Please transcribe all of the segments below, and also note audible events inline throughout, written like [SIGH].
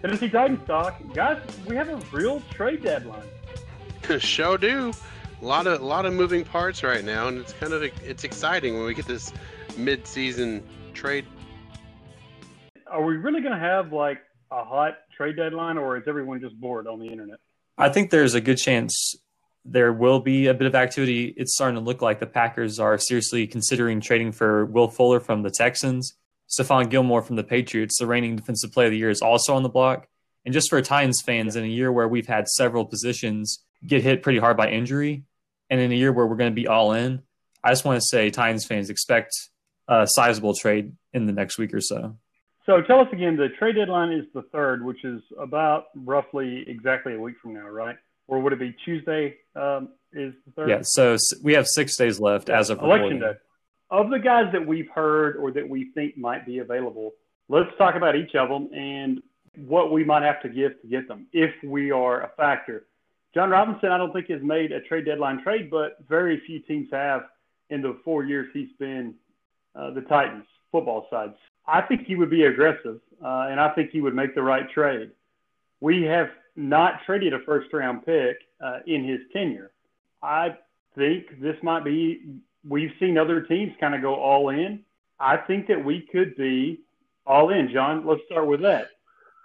Tennessee Titans talk. Guys, we have a real trade deadline. [LAUGHS] Show do. A lot of a lot of moving parts right now, and it's kind of it's exciting when we get this mid-season trade. Are we really going to have like a hot trade deadline, or is everyone just bored on the internet? I think there's a good chance there will be a bit of activity. It's starting to look like the Packers are seriously considering trading for Will Fuller from the Texans. Stephon Gilmore from the Patriots, the reigning defensive player of the year, is also on the block. And just for Titans fans, in a year where we've had several positions get hit pretty hard by injury, and in a year where we're going to be all in, I just want to say Titans fans expect a sizable trade in the next week or so. So tell us again, the trade deadline is the third, which is about roughly exactly a week from now, right? Or would it be Tuesday? Um, is the third? Yeah. So we have six days left as of election recording. day. Of the guys that we've heard or that we think might be available, let's talk about each of them and what we might have to give to get them if we are a factor. Jon Robinson, I don't think has made a trade deadline trade, but very few teams have in the four years he's been uh, the Titans football side. I think he would be aggressive, uh, and I think he would make the right trade. We have not traded a first round pick uh, in his tenure. I think this might be, we've seen other teams kind of go all in. I think that we could be all in. John, let's start with that.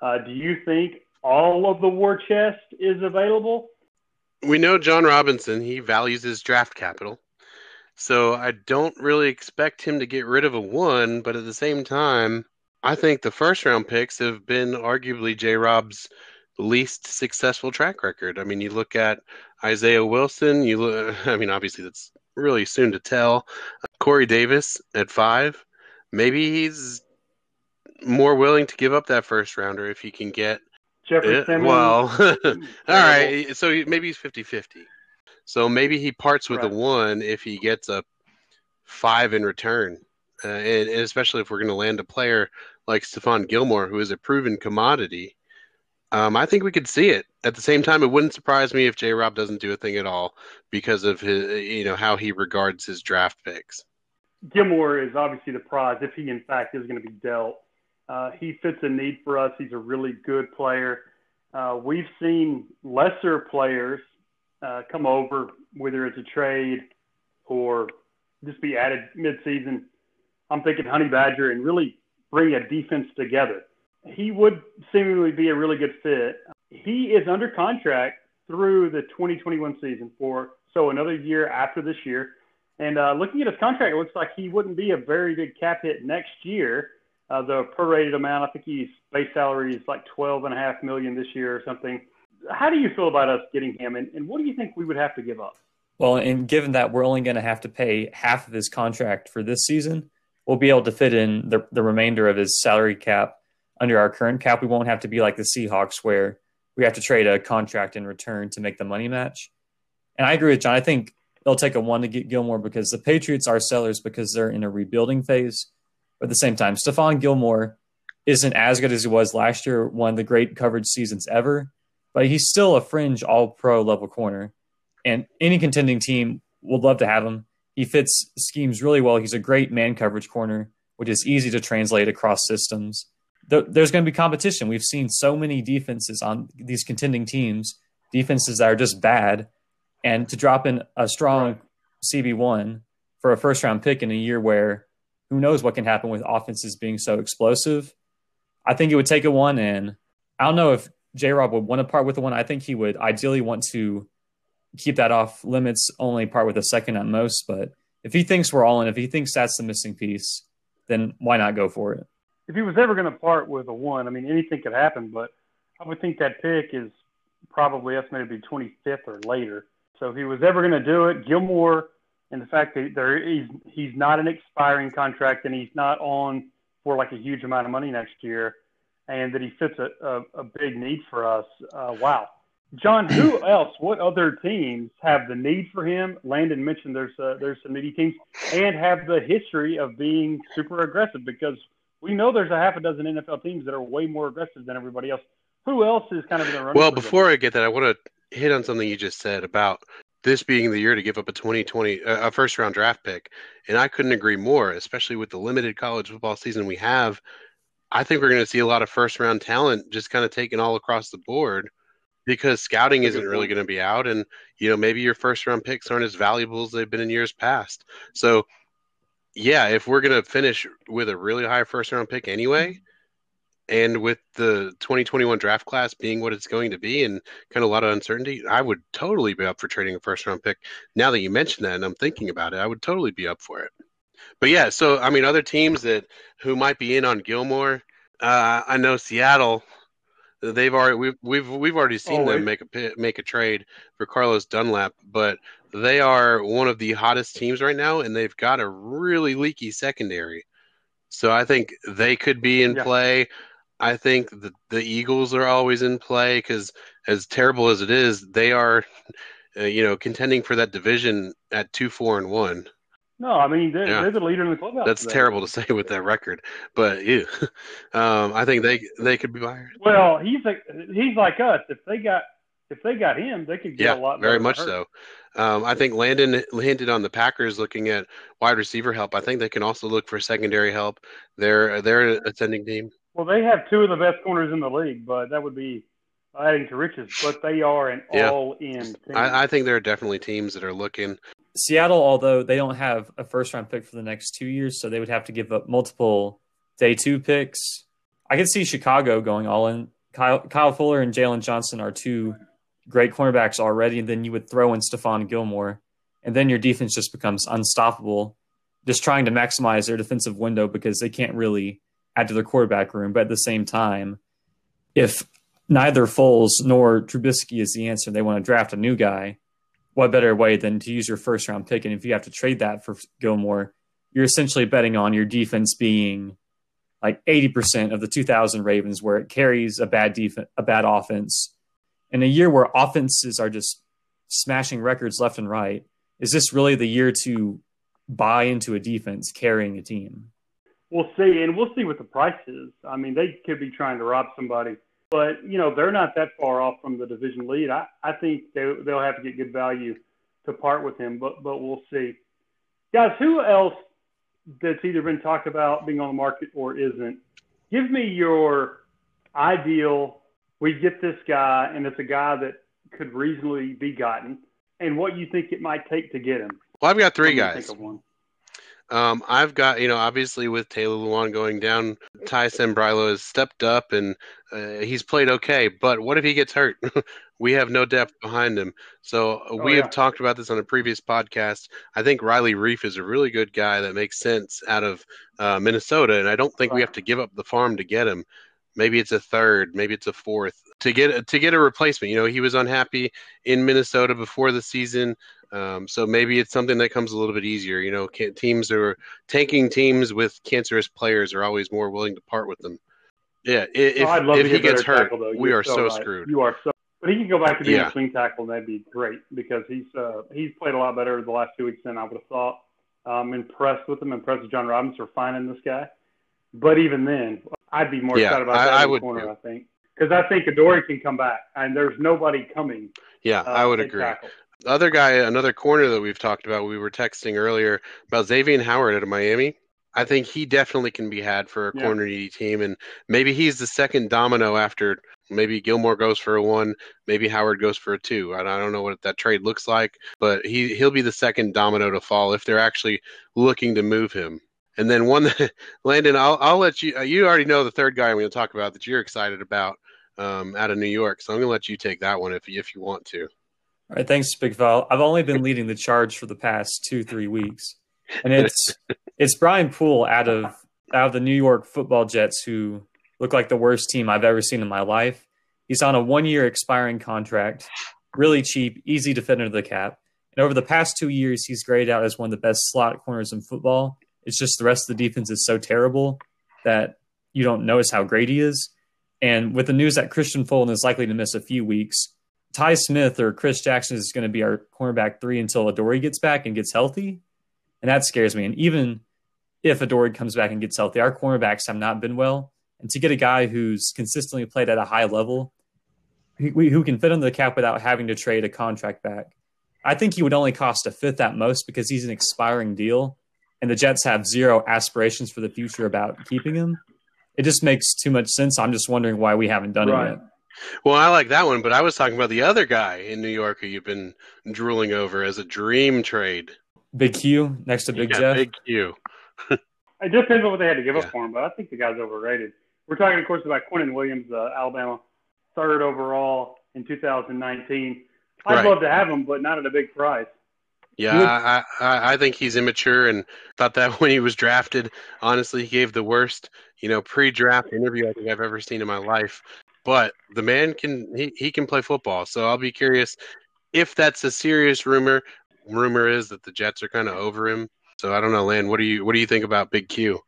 Uh, do you think all of the war chest is available? We know Jon Robinson, he values his draft capital. So I don't really expect him to get rid of a one, but at the same time, I think the first round picks have been arguably J Rob's least successful track record. I mean, you look at Isaiah Wilson, you look, [LAUGHS] I mean, obviously that's really soon to tell. Corey Davis at five, maybe he's more willing to give up that first rounder if he can get Jeffrey. Simmons. Well, [LAUGHS] all right, so maybe he's 50 50. So maybe he parts with Right. a one if he gets a five in return. Uh, and, and especially if we're going to land a player like Stephon Gilmore, who is a proven commodity. Um, I think we could see it. At the same time, it wouldn't surprise me if J. Rob doesn't do a thing at all because of his, you know, how he regards his draft picks. Gilmore is obviously the prize if he, in fact, is going to be dealt. Uh, he fits a need for us. He's a really good player. Uh, we've seen lesser players uh, come over, whether it's a trade or just be added midseason. I'm thinking Honey Badger and really bring a defense together. He would seemingly be a really good fit. He is under contract through the 2021 season for so another year after this year. And uh, looking at his contract, it looks like he wouldn't be a very big cap hit next year. Uh, the prorated amount, I think he's base salary is like twelve and a half million this year or something. How do you feel about us getting him, and, and what do you think we would have to give up? Well, and given that we're only going to have to pay half of his contract for this season, we'll be able to fit in the, the remainder of his salary cap under our current cap. We won't have to be like the Seahawks where we have to trade a contract in return to make the money match. And I agree with John. I think they'll take a one to get Gilmore because the Patriots are sellers because they're in a rebuilding phase. But at the same time, Stephon Gilmore isn't as good as he was last year, one of the great coverage seasons ever, but he's still a fringe all pro level corner. And any contending team would love to have him. He fits schemes really well. He's a great man coverage corner, which is easy to translate across systems. There- There's going to be competition. We've seen so many defenses on these contending teams, defenses that are just bad. And to drop in a strong CB1 for a first round pick in a year where who knows what can happen with offenses being so explosive, I think it would take a one. And I don't know if J Rob would want to part with the one. I think he would ideally want to keep that off limits, only part with a second at most. But if he thinks we're all in, if he thinks that's the missing piece, then why not go for it? If he was ever going to part with a one, I mean, anything could happen, but I would think that pick is probably estimated to be 25th or later. So if he was ever going to do it, Gilmore, and the fact that there he's he's not an expiring contract and he's not on for like a huge amount of money next year, and that he fits a, a, a big need for us. Uh, wow. John, who [CLEARS THROAT] else? What other teams have the need for him? Landon mentioned there's uh, there's some needy teams and have the history of being super aggressive because we know there's a half a dozen NFL teams that are way more aggressive than everybody else. Who else is kind of in the running? Well, for them? before I get that, I want to hit on something you just said about this being the year to give up a 2020 uh, a first round draft pick, and I couldn't agree more. Especially with the limited college football season we have, I think we're going to see a lot of first round talent just kind of taken all across the board because scouting isn't really going to be out, and you know maybe your first round picks aren't as valuable as they've been in years past. So, yeah, if we're going to finish with a really high first round pick anyway, and with the 2021 draft class being what it's going to be and kind of a lot of uncertainty, I would totally be up for trading a first round pick. Now that you mention that and I'm thinking about it, I would totally be up for it. But yeah, so I mean, other teams that who might be in on Gilmore, uh, I know Seattle. They've already we've we've we've already seen oh, them make a make a trade for Carlos Dunlap, but they are one of the hottest teams right now, and they've got a really leaky secondary. So I think they could be in yeah. play. I think the the Eagles are always in play because as terrible as it is, they are, uh, you know, contending for that division at two, four, and one. No, I mean they're, yeah. they're the leader in the clubhouse. That's today. terrible to say with that record, but yeah, [LAUGHS] um, I think they they could be buyers. Well, he's like he's like us. If they got if they got him, they could get yeah, a lot. More. Very much so. Um, I think Landon hinted on the Packers looking at wide receiver help. I think they can also look for secondary help. They're they're an ascending team. Well, they have two of the best corners in the league, but that would be adding to riches. But they are an yeah. all-in. I, I, think there are definitely teams that are looking. Seattle, although they don't have a first-round pick for the next two years, so they would have to give up multiple day two picks. I could see Chicago going all in. Kyle, Kyle Fuller and Jaylon Johnson are two great cornerbacks already, and then you would throw in Stephon Gilmore, and then your defense just becomes unstoppable. Just trying to maximize their defensive window because they can't really add to their quarterback room. But at the same time, if neither Foles nor Trubisky is the answer, they want to draft a new guy. What better way than to use your first round pick? And if you have to trade that for Gilmore, you're essentially betting on your defense being like 80% of the 2000 Ravens, where it carries a bad defense, a bad offense. In a year where offenses are just smashing records left and right, is this really the year to buy into a defense carrying a team? We'll see, and we'll see what the price is. I mean, they could be trying to rob somebody, but you know they're not that far off from the division lead. I, I think they, they'll have to get good value to part with him, but but we'll see. Guys, who else that's either been talked about being on the market or isn't? Give me your ideal. We get this guy, and it's a guy that could reasonably be gotten, and what you think it might take to get him. Well, I've got three guys. Um, I've got, you know, obviously with Taylor Lewan going down, Ty Sambrailo has stepped up and uh, he's played okay. But what if he gets hurt? [LAUGHS] we have no depth behind him. So oh, we yeah. have talked about this on a previous podcast. I think Riley Reiff is a really good guy that makes sense out of uh, Minnesota, and I don't think right. we have to give up the farm to get him. Maybe it's a third, maybe it's a fourth to get to get a replacement. You know, he was unhappy in Minnesota before the season. Um, so maybe it's something that comes a little bit easier. You know, teams are tanking teams with cancerous players are always more willing to part with them. Yeah, if, oh, if he gets hurt, tackle, we are so, so right. screwed. You are so. But he can go back to being yeah. a swing tackle, and that'd be great because he's uh, he's played a lot better the last two weeks than I would have thought. I'm impressed with him. Impressed with Jon Robinson for finding this guy. But even then, I'd be more yeah, excited about I, that I would, corner. I think because I think Adoree can come back, and there's nobody coming. Yeah, uh, I would agree. Tackle other guy, another corner that we've talked about, we were texting earlier about Xavier Howard out of Miami. I think he definitely can be had for a yeah. corner needy team, and maybe he's the second domino after maybe Gilmore goes for a one, maybe Howard goes for a two. I, I don't know what that trade looks like, but he he'll be the second domino to fall if they're actually looking to move him. And then one, that, [LAUGHS] Landon, I'll I'll let you. You already know the third guy I'm going to talk about that you're excited about um, out of New York, so I'm going to let you take that one if if you want to. All right, thanks, Big Val. I've only been leading the charge for the past two, three weeks, and it's [LAUGHS] it's Brian Poole out of out of the New York Football Jets, who look like the worst team I've ever seen in my life. He's on a one-year expiring contract, really cheap, easy to fit into the cap. And over the past two years, he's graded out as one of the best slot corners in football. It's just the rest of the defense is so terrible that you don't notice how great he is. And with the news that Kristian Fulton is likely to miss a few weeks, Tye Smith or Chris Jackson is going to be our cornerback three until Adoree gets back and gets healthy. And that scares me. And even if Adoree comes back and gets healthy, our cornerbacks have not been well. And to get a guy who's consistently played at a high level, who, who can fit under the cap without having to trade a contract back, I think he would only cost a fifth at most because he's an expiring deal. And the Jets have zero aspirations for the future about keeping him. It just makes too much sense. I'm just wondering why we haven't done Right. it yet. Well, I like that one, but I was talking about the other guy in New York who you've been drooling over as a dream trade. Big Q next to Big yeah, Jeff. Big Q. [LAUGHS] It depends on what they had to give Yeah. up for him, but I think the guy's overrated. We're talking, of course, about Quinnen Williams, uh, Alabama, third overall in 2019. I'd Right. love to have him, but not at a big price. Yeah. I, I I think he's immature and thought that [LAUGHS] when he was drafted, honestly, he gave the worst, you know, pre-draft interview I think I've ever seen in my life. But the man can he, he can play football, so I'll be curious if that's a serious rumor. Rumor is that the Jets are kind of over him. So I don't know, Lan. What do you what do you think about Big Q?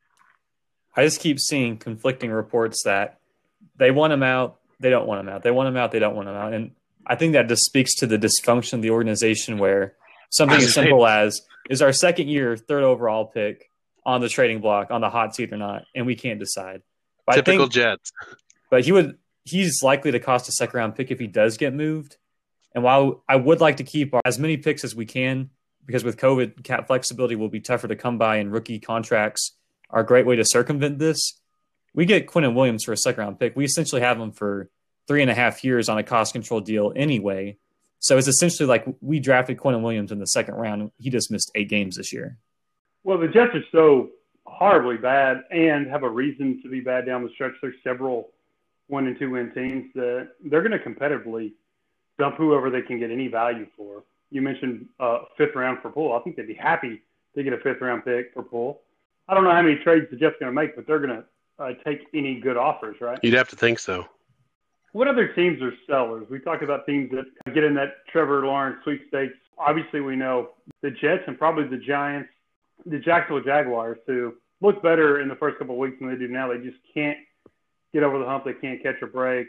I just keep seeing conflicting reports that they want him out, they don't want him out. They want him out, they don't want him out. And I think that just speaks to the dysfunction of the organization where something as [LAUGHS] simple as is our second year, third overall pick on the trading block on the hot seat or not, and we can't decide. But Typical think, Jets. but he would he's likely to cost a second round pick if he does get moved. And while I would like to keep as many picks as we can, because with COVID, cap flexibility will be tougher to come by, and rookie contracts are a great way to circumvent this. We get Quinnen Williams for a second round pick. We essentially have him for three and a half years on a cost control deal anyway. So it's essentially like we drafted Quinnen Williams in the second round. He just missed eight games this year. Well, the Jets are so horribly bad and have a reason to be bad down the stretch. There's several one and two win teams that they're going to competitively dump whoever they can get any value for. You mentioned uh, fifth round for Poole. I think they'd be happy to get a fifth round pick for Poole. I don't know how many trades the Jets are going to make, but they're going to uh, take any good offers, right? You'd have to think so. What other teams are sellers? We talked about teams that get in that Trevor Lawrence sweepstakes. Obviously, we know the Jets and probably the Giants, the Jacksonville Jaguars, who look better in the first couple of weeks than they do now. They just can't get over the hump. They can't catch a break.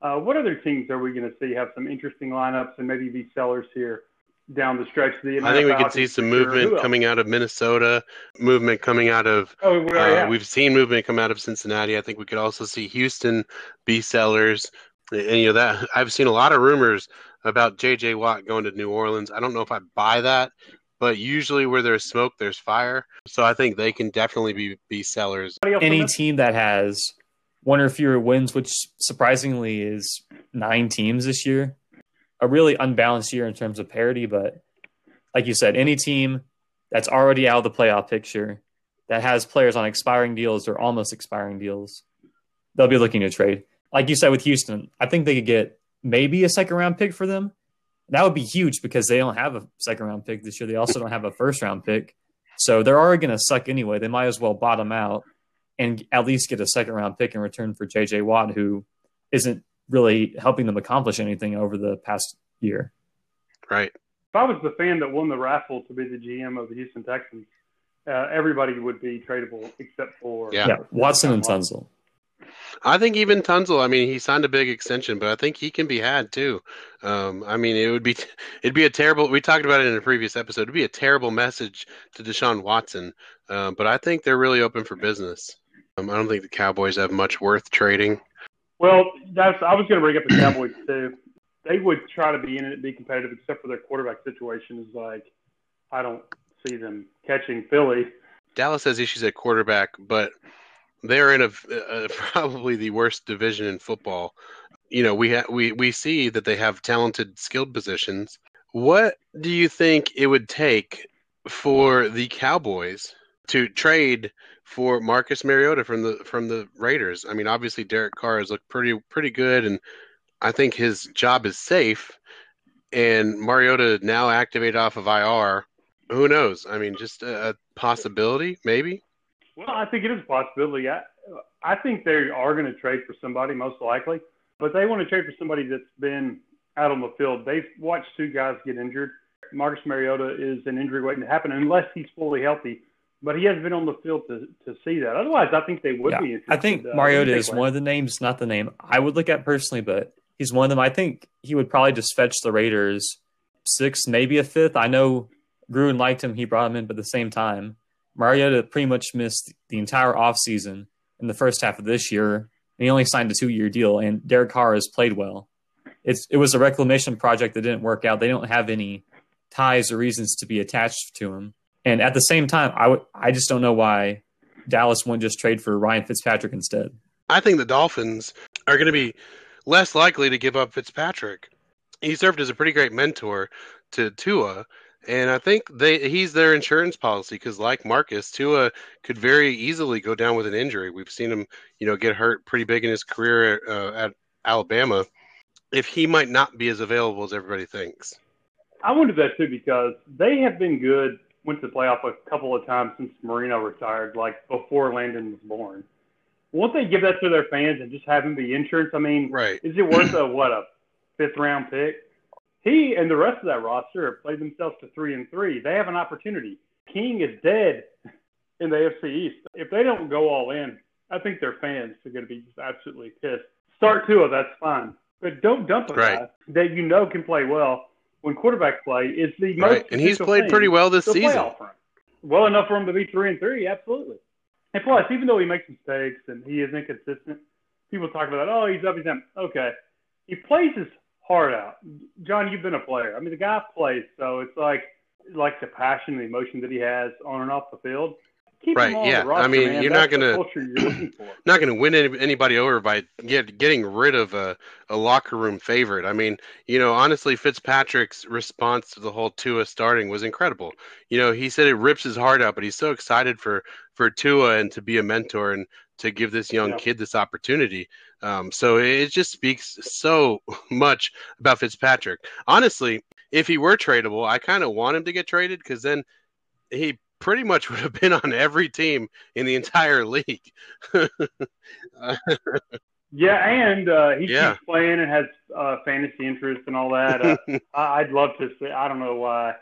Uh, what other teams are we going to see have some interesting lineups and maybe be sellers here down the stretch? The I think we could see some movement coming out of Minnesota, movement coming out of Oh, well, Uh, yeah. We've seen movement come out of Cincinnati. I think we could also see Houston be sellers. And you know that I've seen a lot of rumors about J.J. Watt going to New Orleans. I don't know if I buy that, but usually where there's smoke, there's fire. So I think they can definitely be be sellers. Anybody else on Any team that has one or fewer wins, which surprisingly is nine teams this year, a really unbalanced year in terms of parity. But like you said, any team that's already out of the playoff picture, that has players on expiring deals or almost expiring deals, they'll be looking to trade. Like you said with Houston, I think they could get maybe a second round pick for them. That would be huge because they don't have a second round pick this year. They also don't have a first round pick. So they're already going to suck anyway. They might as well bottom out and at least get a second round pick in return for JJ Watt, who isn't really helping them accomplish anything over the past year. Right. If I was the fan that won the raffle to be the GM of the Houston Texans, uh, everybody would be tradable except for Yeah. Yeah, Watson and Tunsil. I think even Tunsil. I mean, he signed a big extension, but I think he can be had too. Um, I mean, it would be [LAUGHS] it'd be a terrible. We talked about it in a previous episode. It'd be a terrible message to Deshaun Watson. Uh, but I think they're really open for business. Um, I don't think the Cowboys have much worth trading. Well, that's I was going to bring up the Cowboys too. They would try to be in it, be competitive, except for their quarterback situation is like I don't see them catching Philly. Dallas has issues at quarterback, but they're in a, probably the worst division in football. You know, we ha- we we see that they have talented, skilled positions. What do you think it would take for the Cowboys to trade for Marcus Mariota from the from the Raiders? I mean, obviously Derek Carr has looked pretty pretty good, and I think his job is safe. And Mariota now activated off of IR. Who knows? I mean, just a, a possibility, maybe. Well, I think it is a possibility. I, I think they are going to trade for somebody, most likely, but they want to trade for somebody that's been out on the field. They've watched two guys get injured. Marcus Mariota is an injury waiting to happen unless he's fully healthy, but he hasn't been on the field to, to see that. Otherwise, I think they would Yeah, be. I think Uh, Mariota is one of the names, not the name I would look at personally, but he's one of them. I think he would probably just fetch the Raiders sixth, maybe a fifth. I know Gruden liked him, he brought him in, but at the same time, Mariota pretty much missed the entire offseason in the first half of this year. And he only signed a two year deal, and Derek Carr has played well. It's it was a reclamation project that didn't work out. They don't have any ties or reasons to be attached to him. And at the same time, I would I just don't know why Dallas wouldn't just trade for Ryan Fitzpatrick instead. I think the Dolphins are going to be less likely to give up Fitzpatrick. He served as a pretty great mentor to Tua, and I think they he's their insurance policy because, like Marcus, Tua could very easily go down with an injury. We've seen him, you know, get hurt pretty big in his career uh, at Alabama. If he might not be as available as everybody thinks, I wonder that too because they have been good. Went to the playoff a couple of times since Marino retired, like before Landon was born. Won't they give that to their fans and just have him be insurance? I mean, right? Is it worth a what a fifth round pick? He and the rest of that roster have played themselves to three and three. They have an opportunity. King is dead in the AFC East. If they don't go all in, I think their fans are going to be just absolutely pissed. Start Tua, that's fine, but don't dump a right. guy that you know can play well when quarterback play is the most. Right, and he's played pretty well this season. Well enough for him to be three and three, absolutely. And plus, even though he makes mistakes and he is inconsistent, people talk about, oh, he's up, he's down. Okay, he plays his heart out. John, you've been a player. I mean, the guy plays, so it's like like the passion, the emotion that he has on and off the field. Keep right. yeah. Roster, I mean, man. you're That's not gonna you're [CLEARS THROAT] not gonna win any, anybody over by get, getting rid of a, a locker room favorite. I mean, you know, honestly, Fitzpatrick's response to the whole Tua starting was incredible. You know, he said it rips his heart out, but he's so excited for for Tua and to be a mentor and to give this young yeah. kid this opportunity. Um, so it just speaks so [LAUGHS] much about Fitzpatrick. Honestly, if he were tradable, I kind of want him to get traded because then he pretty much would have been on every team in the entire league. [LAUGHS] yeah, and uh, he yeah. keeps playing and has uh, fantasy interest and all that. Uh, [LAUGHS] I'd love to see. I don't know why.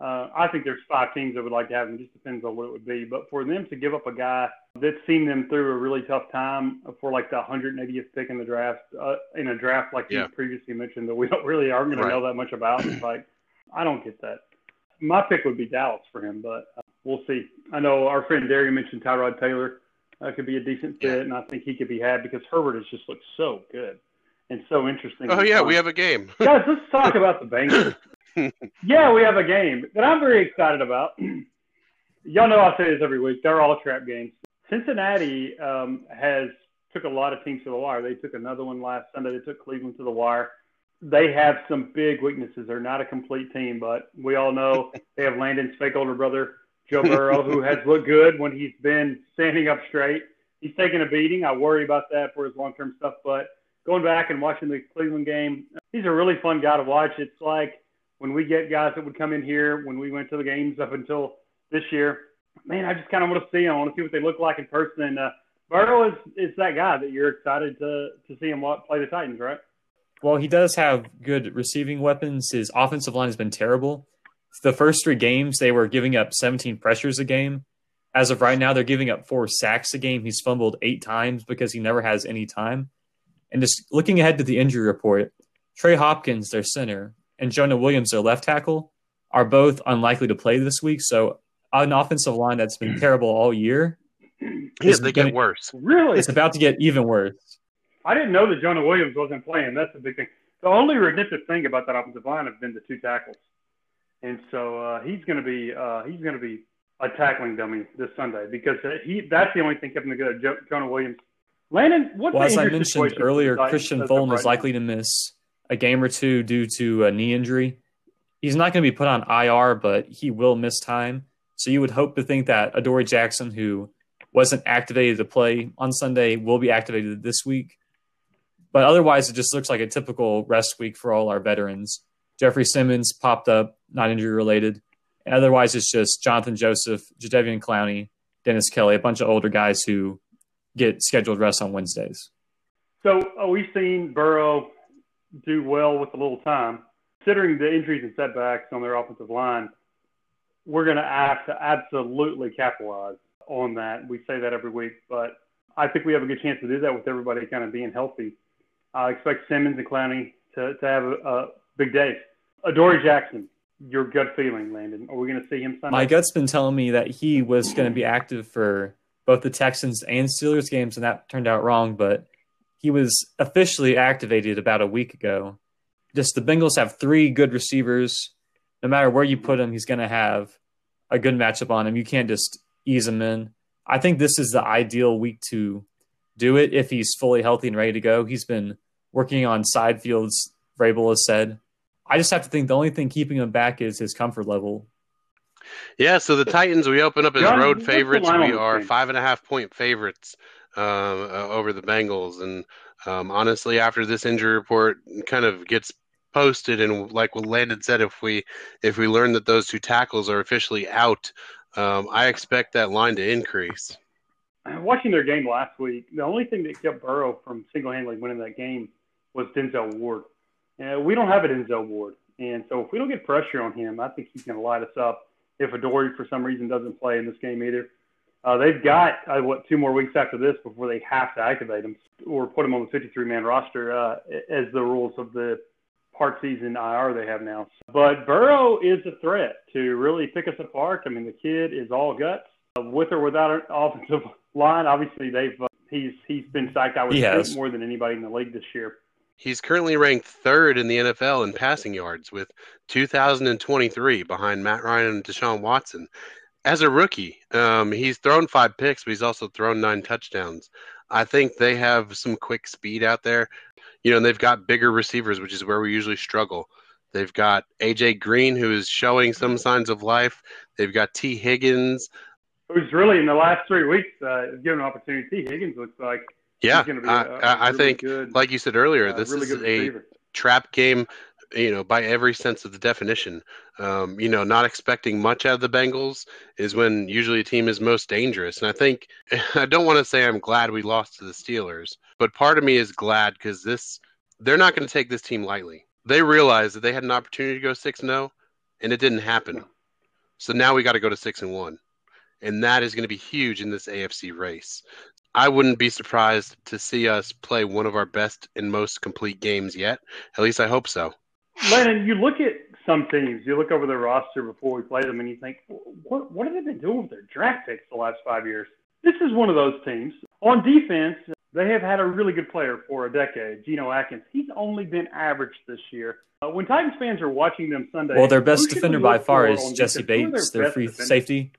Uh, I think there's five teams that would like to have him. It just depends on what it would be. But for them to give up a guy that's seen them through a really tough time for like the 180th pick in the draft, uh, in a draft like yeah. you previously mentioned that we don't really aren't going right. to know that much about. It's like I don't get that. My pick would be Dallas for him, but uh, we'll see. I know our friend Darian mentioned Tyrod Taylor uh, could be a decent fit, yeah. and I think he could be had because Herbert has just looked so good and so interesting. Oh yeah, fun. we have a game, [LAUGHS] guys. Let's talk about the Bengals. [LAUGHS] yeah, we have a game that I'm very excited about. [CLEARS THROAT] Y'all know I say this every week. They're all trap games. Cincinnati um, has took a lot of teams to the wire. They took another one last Sunday. They took Cleveland to the wire. They have some big weaknesses. They're not a complete team, but we all know [LAUGHS] they have Landon's fake older brother Joe Burrow, who has looked good when he's been standing up straight. He's taken a beating. I worry about that for his long term stuff. But going back and watching the Cleveland game, he's a really fun guy to watch. It's like when we get guys that would come in here when we went to the games up until this year. Man, I just kind of want to see them. I want to see what they look like in person. And uh, Burrow is, is that guy that you're excited to to see him play the Titans, right? Well, he does have good receiving weapons. His offensive line has been terrible the first three games, they were giving up 17 pressures a game. As of right now, they're giving up four sacks a game. He's fumbled eight times because he never has any time. And just looking ahead to the injury report, Trey Hopkins, their center, and Jonah Williams, their left tackle, are both unlikely to play this week. So, an offensive line that's been terrible all year. Yeah, they gonna, get worse. Really? It's about to get even worse. I didn't know that Jonah Williams wasn't playing. That's the big thing. The only redemptive thing about that offensive line have been the two tackles and so uh, he's going to be uh, he's going to be a tackling dummy this Sunday because he that's the only thing keeping the good. Jo- Jonah Williams, Landon. What's well, as I mentioned earlier, Kristian Fulton right is likely now? to miss a game or two due to a knee injury. He's not going to be put on IR, but he will miss time. So you would hope to think that Adoree Jackson, who wasn't activated to play on Sunday, will be activated this week. But otherwise, it just looks like a typical rest week for all our veterans. Jeffrey Simmons popped up, not injury related. Otherwise, it's just Johnathan Joseph, Jadeveon Clowney, Dennis Kelly, a bunch of older guys who get scheduled rest on Wednesdays. So uh, we've seen Burrow do well with a little time. Considering the injuries and setbacks on their offensive line, we're going to have to absolutely capitalize on that. We say that every week, but I think we have a good chance to do that with everybody kind of being healthy. I expect Simmons and Clowney to, to have a, a big day. Adoree Jackson, your gut feeling, Landon. Are we going to see him? My gut's been telling me that he was going to be active for both the Texans and Steelers games, and that turned out wrong. But he was officially activated about a week ago. Just the Bengals have three good receivers. No matter where you put him, he's going to have a good matchup on him. You can't just ease him in. I think this is the ideal week to do it if he's fully healthy and ready to go. He's been working on side fields, Vrabel has said. I just have to think the only thing keeping him back is his comfort level. Yeah, so the Titans, we open up as John, road favorites. We are five and a half point favorites um, uh, over the Bengals. And um, honestly, after this injury report kind of gets posted, and like what Landon said, if we if we learn that those two tackles are officially out, um, I expect that line to increase. Watching their game last week, the only thing that kept Burrow from single-handedly winning that game was Denzel Ward. Uh, we don't have a Denzel Ward, and so if we don't get pressure on him, I think he's going to light us up. If Adoree' for some reason doesn't play in this game either, uh, they've got uh, what two more weeks after this before they have to activate him or put him on the 53-man roster uh, as the rules of the part season IR they have now. But Burrow is a threat to really pick us apart. I mean, the kid is all guts, uh, with or without an offensive [LAUGHS] line. Obviously, they've uh, he's he's been psyched out with more than anybody in the league this year. He's currently ranked third in the NFL in passing yards with 2,023 behind Matt Ryan and Deshaun Watson. As a rookie, um, he's thrown five picks, but he's also thrown nine touchdowns. I think they have some quick speed out there. You know, and they've got bigger receivers, which is where we usually struggle. They've got AJ Green, who is showing some signs of life. They've got Tee Higgins, who's really in the last three weeks uh, given an opportunity. Tee Higgins looks like yeah, I think, good, like you said earlier, uh, this really is a trap game. You know, by every sense of the definition. Um, you know, not expecting much out of the Bengals is when usually a team is most dangerous. And I think [LAUGHS] I don't want to say I'm glad we lost to the Steelers, but part of me is glad because this they're not going to take this team lightly. They realize that they had an opportunity to go six and zero, oh, and it didn't happen. So now we got to go to six and one and that is going to be huge in this AFC race. I wouldn't be surprised to see us play one of our best and most complete games yet. At least I hope so. Lennon, you look at some teams, you look over their roster before we play them, and you think, what, what have they been doing with their draft picks the last five years? This is one of those teams. On defense, they have had a really good player for a decade, Geno Atkins. He's only been average this year. Uh, when Titans fans are watching them Sunday, well, their best defender by far is Jessie Bates, their, their free defenders? safety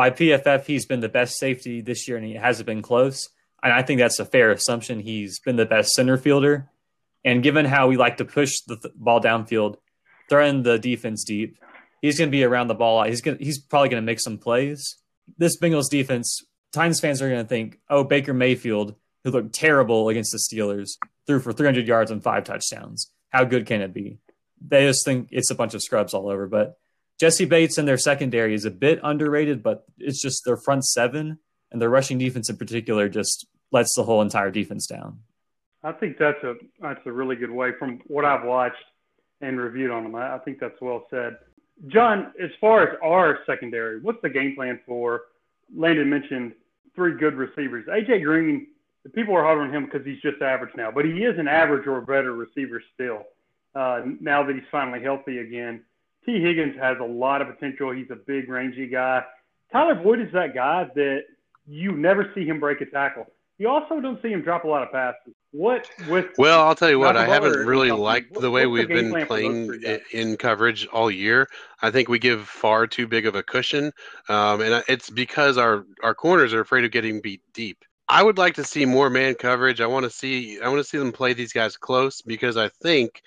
by PFF, he's been the best safety this year, and he hasn't been close. And I think that's a fair assumption. He's been the best center fielder. And given how we like to push the th- ball downfield, throwing the defense deep, he's going to be around the ball. He's going he's probably going to make some plays. This Bengals defense, Titans fans are going to think, oh, Baker Mayfield, who looked terrible against the Steelers, threw for 300 yards and five touchdowns. How good can it be? They just think it's a bunch of scrubs all over. But Jessie Bates and their secondary is a bit underrated, but it's just their front seven and their rushing defense in particular just lets the whole entire defense down. I think that's a that's a really good way from what I've watched and reviewed on them. I, I think that's well said. John, as far as our secondary, what's the game plan for? Landon mentioned three good receivers. AJ Green, people are hard on him because he's just average now, but he is an average or better receiver still. Uh, now that he's finally healthy again, Tee Higgins has a lot of potential. He's a big, rangy guy. Tyler Boyd is that guy that you never see him break a tackle. You also don't see him drop a lot of passes. What with? Well, I'll tell you what. I haven't really liked the way we've been playing in coverage all year. I think we give far too big of a cushion, um, and it's because our our corners are afraid of getting beat deep. I would like to see more man coverage. I want to see I want to see them play these guys close because I think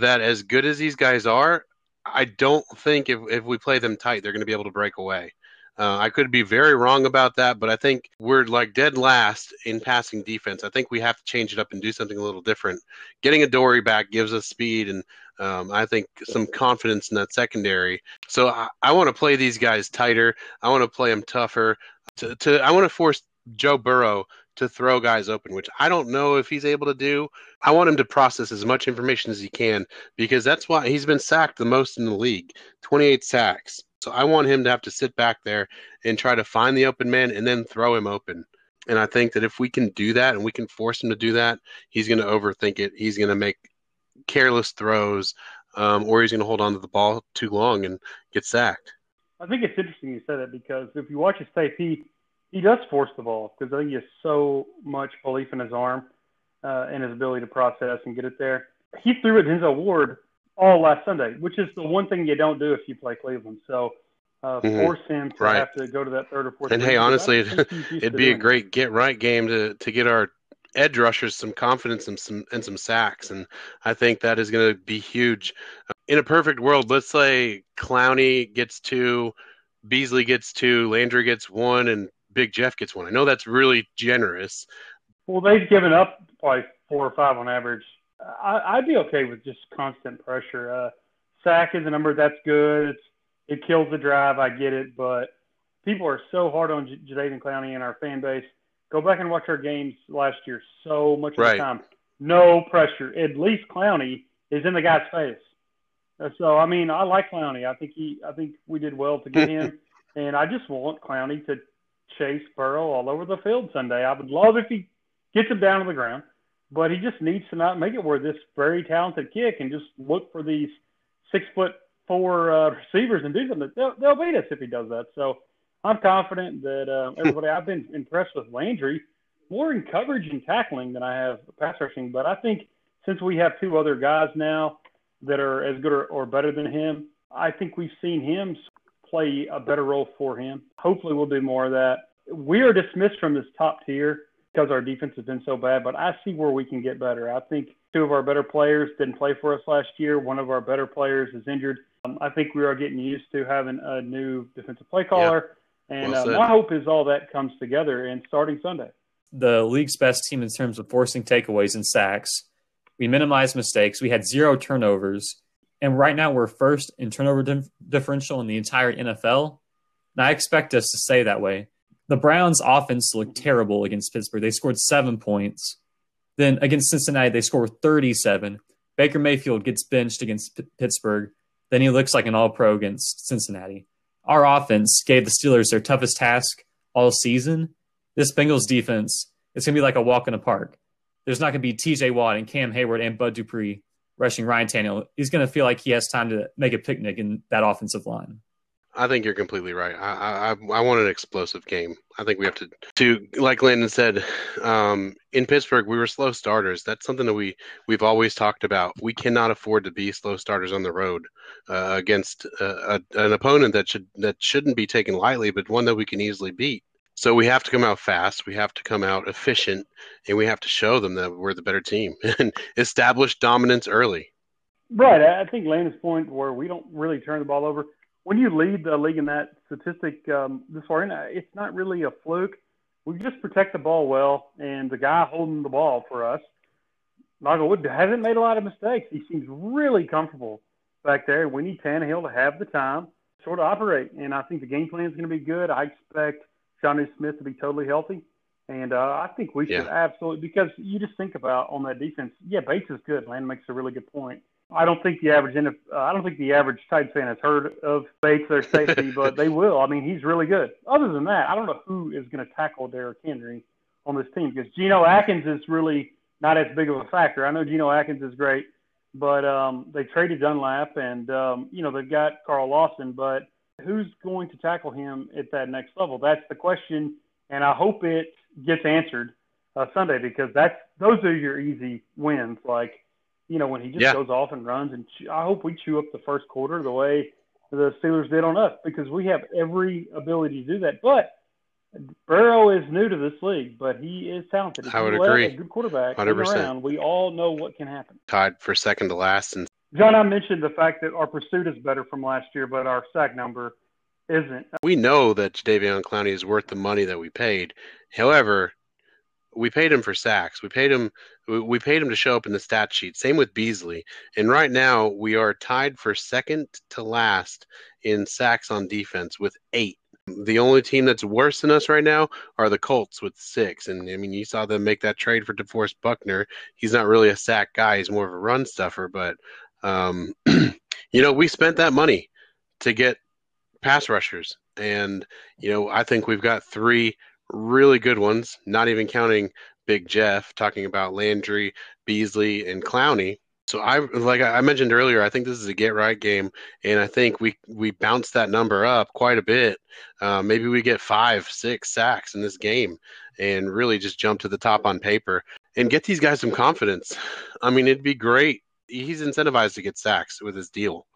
that as good as these guys are, I don't think if, if we play them tight, they're going to be able to break away. Uh, I could be very wrong about that, but I think we're like dead last in passing defense. I think we have to change it up and do something a little different. Getting Adoree back gives us speed and um, I think some confidence in that secondary. So I, I want to play these guys tighter. I want to play them tougher. To, to I want to force Joe Burrow to throw guys open, which I don't know if he's able to do. I want him to process as much information as he can because that's why he's been sacked the most in the league 28 sacks. So I want him to have to sit back there and try to find the open man and then throw him open. And I think that if we can do that and we can force him to do that, he's going to overthink it. He's going to make careless throws um, or he's going to hold on to the ball too long and get sacked. I think it's interesting you said that because if you watch his tape, he he does force the ball because I think he has so much belief in his arm uh, and his ability to process and get it there. He threw at Denzel Ward all last Sunday, which is the one thing you don't do if you play Cleveland. So uh, mm-hmm. force him to right. have to go to that third or fourth. And hey, honestly, [LAUGHS] it'd be a great get right game to to get our edge rushers some confidence and some and some sacks, and I think that is going to be huge. In a perfect world, let's say Clowney gets two, Beasley gets two, Landry gets one, and Big Jeff gets one. I know that's really generous. Well, they've given up like four or five on average. I, would be okay with just constant pressure. Uh, sack is a number that's good. It's, it kills the drive. I get it, but people are so hard on J- Clowney and our fan base. Go back and watch our games last year. So much of right. the time, no pressure. At least Clowney is in the guy's face. Uh, so I mean, I like Clowney. I think he. I think we did well to get him, [LAUGHS] and I just want Clowney to chase Burrow all over the field Sunday. I would love if he gets him down to the ground, but he just needs to not make it where this very talented kid can just look for these six foot four uh, receivers and do something. They'll, they'll beat us if he does that. So I'm confident that uh, everybody. I've been impressed with Landry more in coverage and tackling than I have pass rushing. But I think since we have two other guys now that are as good or, or better than him, I think we've seen him play a better role for him. Hopefully, we'll do more of that. We are dismissed from this top tier because our defense has been so bad, but I see where we can get better. I think two of our better players didn't play for us last year. One of our better players is injured. Um, I think we are getting used to having a new defensive play caller. And well uh, my hope is all that comes together and starting Sunday. The league's best team in terms of forcing takeaways and sacks. We minimized mistakes. We had zero turnovers. And right now we're first in turnover dif- differential in the entire NFL. And I expect us to stay that way. The Browns' offense looked terrible against Pittsburgh. They scored seven points. Then against Cincinnati, they scored 37. Baker Mayfield gets benched against P- Pittsburgh. Then he looks like an all pro against Cincinnati our offense gave the Steelers their toughest task all season. This Bengals defense is going to be like a walk in the park. There's not going to be TJ Watt and Cam Heyward and Bud Dupree rushing Ryan Tannehill. He's going to feel like he has time to make a picnic in that offensive line. I think you're completely right. I, I I want an explosive game. I think we have to to like Landon said, um, in Pittsburgh we were slow starters. That's something that we we've always talked about. We cannot afford to be slow starters on the road uh, against uh, a, an opponent that should that shouldn't be taken lightly, but one that we can easily beat. So we have to come out fast. We have to come out efficient, and we have to show them that we're the better team [LAUGHS] and establish dominance early. Right. I think Landon's point where we don't really turn the ball over when you lead the league in that statistic um, this far in, it's not really a fluke. We just protect the ball well, and the guy holding the ball for us, Nigel Wood, hasn't made a lot of mistakes. He seems really comfortable back there. We need Tannehill to have the time sort of operate, and I think the game plan is going to be good. I expect Jonnu Smith to be totally healthy. And uh, I think we should yeah. absolutely because you just think about on that defense. Yeah, Bates is good. Land makes a really good point. I don't think the average uh, I don't think the average Titans fan has heard of Bates their safety, [LAUGHS] but they will. I mean, he's really good. Other than that, I don't know who is going to tackle Derrick Henry on this team because Geno Atkins is really not as big of a factor. I know Geno Atkins is great, but um, they traded Dunlap and um, you know they've got Carl Lawson, but who's going to tackle him at that next level? That's the question, and I hope it gets answered uh, Sunday because that's those are your easy wins like you know, when he just yeah. goes off and runs. And I hope we chew up the first quarter the way the Steelers did on us because we have every ability to do that. But Burrow is new to this league, but he is talented. If I would agree. A good quarterback 100%. We all know what can happen. Tied for second to last. And John, I mentioned the fact that our pursuit is better from last year, but our sack number isn't. We know that Jadeveon Clowney is worth the money that we paid. However, we paid him for sacks. We paid him we paid him to show up in the stat sheet. Same with Beasley. And right now we are tied for second to last in sacks on defense with 8. The only team that's worse than us right now are the Colts with 6. And I mean you saw them make that trade for DeForest Buckner. He's not really a sack guy, he's more of a run stuffer, but um, [CLEARS THROAT] you know, we spent that money to get pass rushers and you know, I think we've got 3 really good ones, not even counting Big Jeff, talking about Landry, Beasley, and Clowney. So I like I mentioned earlier, I think this is a get right game, and I think we we bounce that number up quite a bit. Uh, maybe we get five, six sacks in this game, and really just jump to the top on paper and get these guys some confidence. I mean, it'd be great. He's incentivized to get sacks with his deal.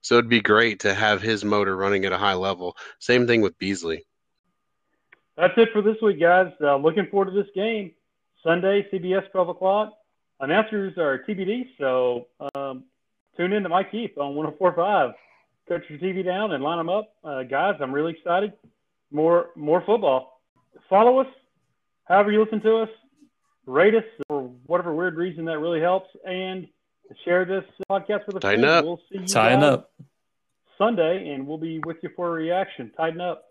So it'd be great to have his motor running at a high level. Same thing with Beasley. That's it for this week, guys. Uh, looking forward to this game. Sunday, CBS, 12 o'clock. Announcers are TBD, so um, tune in to Mike Keith on 104.5. Cut your TV down and line them up. Uh, guys, I'm really excited. More, more football. Follow us, however you listen to us. Rate us for whatever weird reason that really helps. And share this podcast with a Tighten friend. up. We'll see you Tighten up. Sunday, and we'll be with you for a reaction. Tighten up.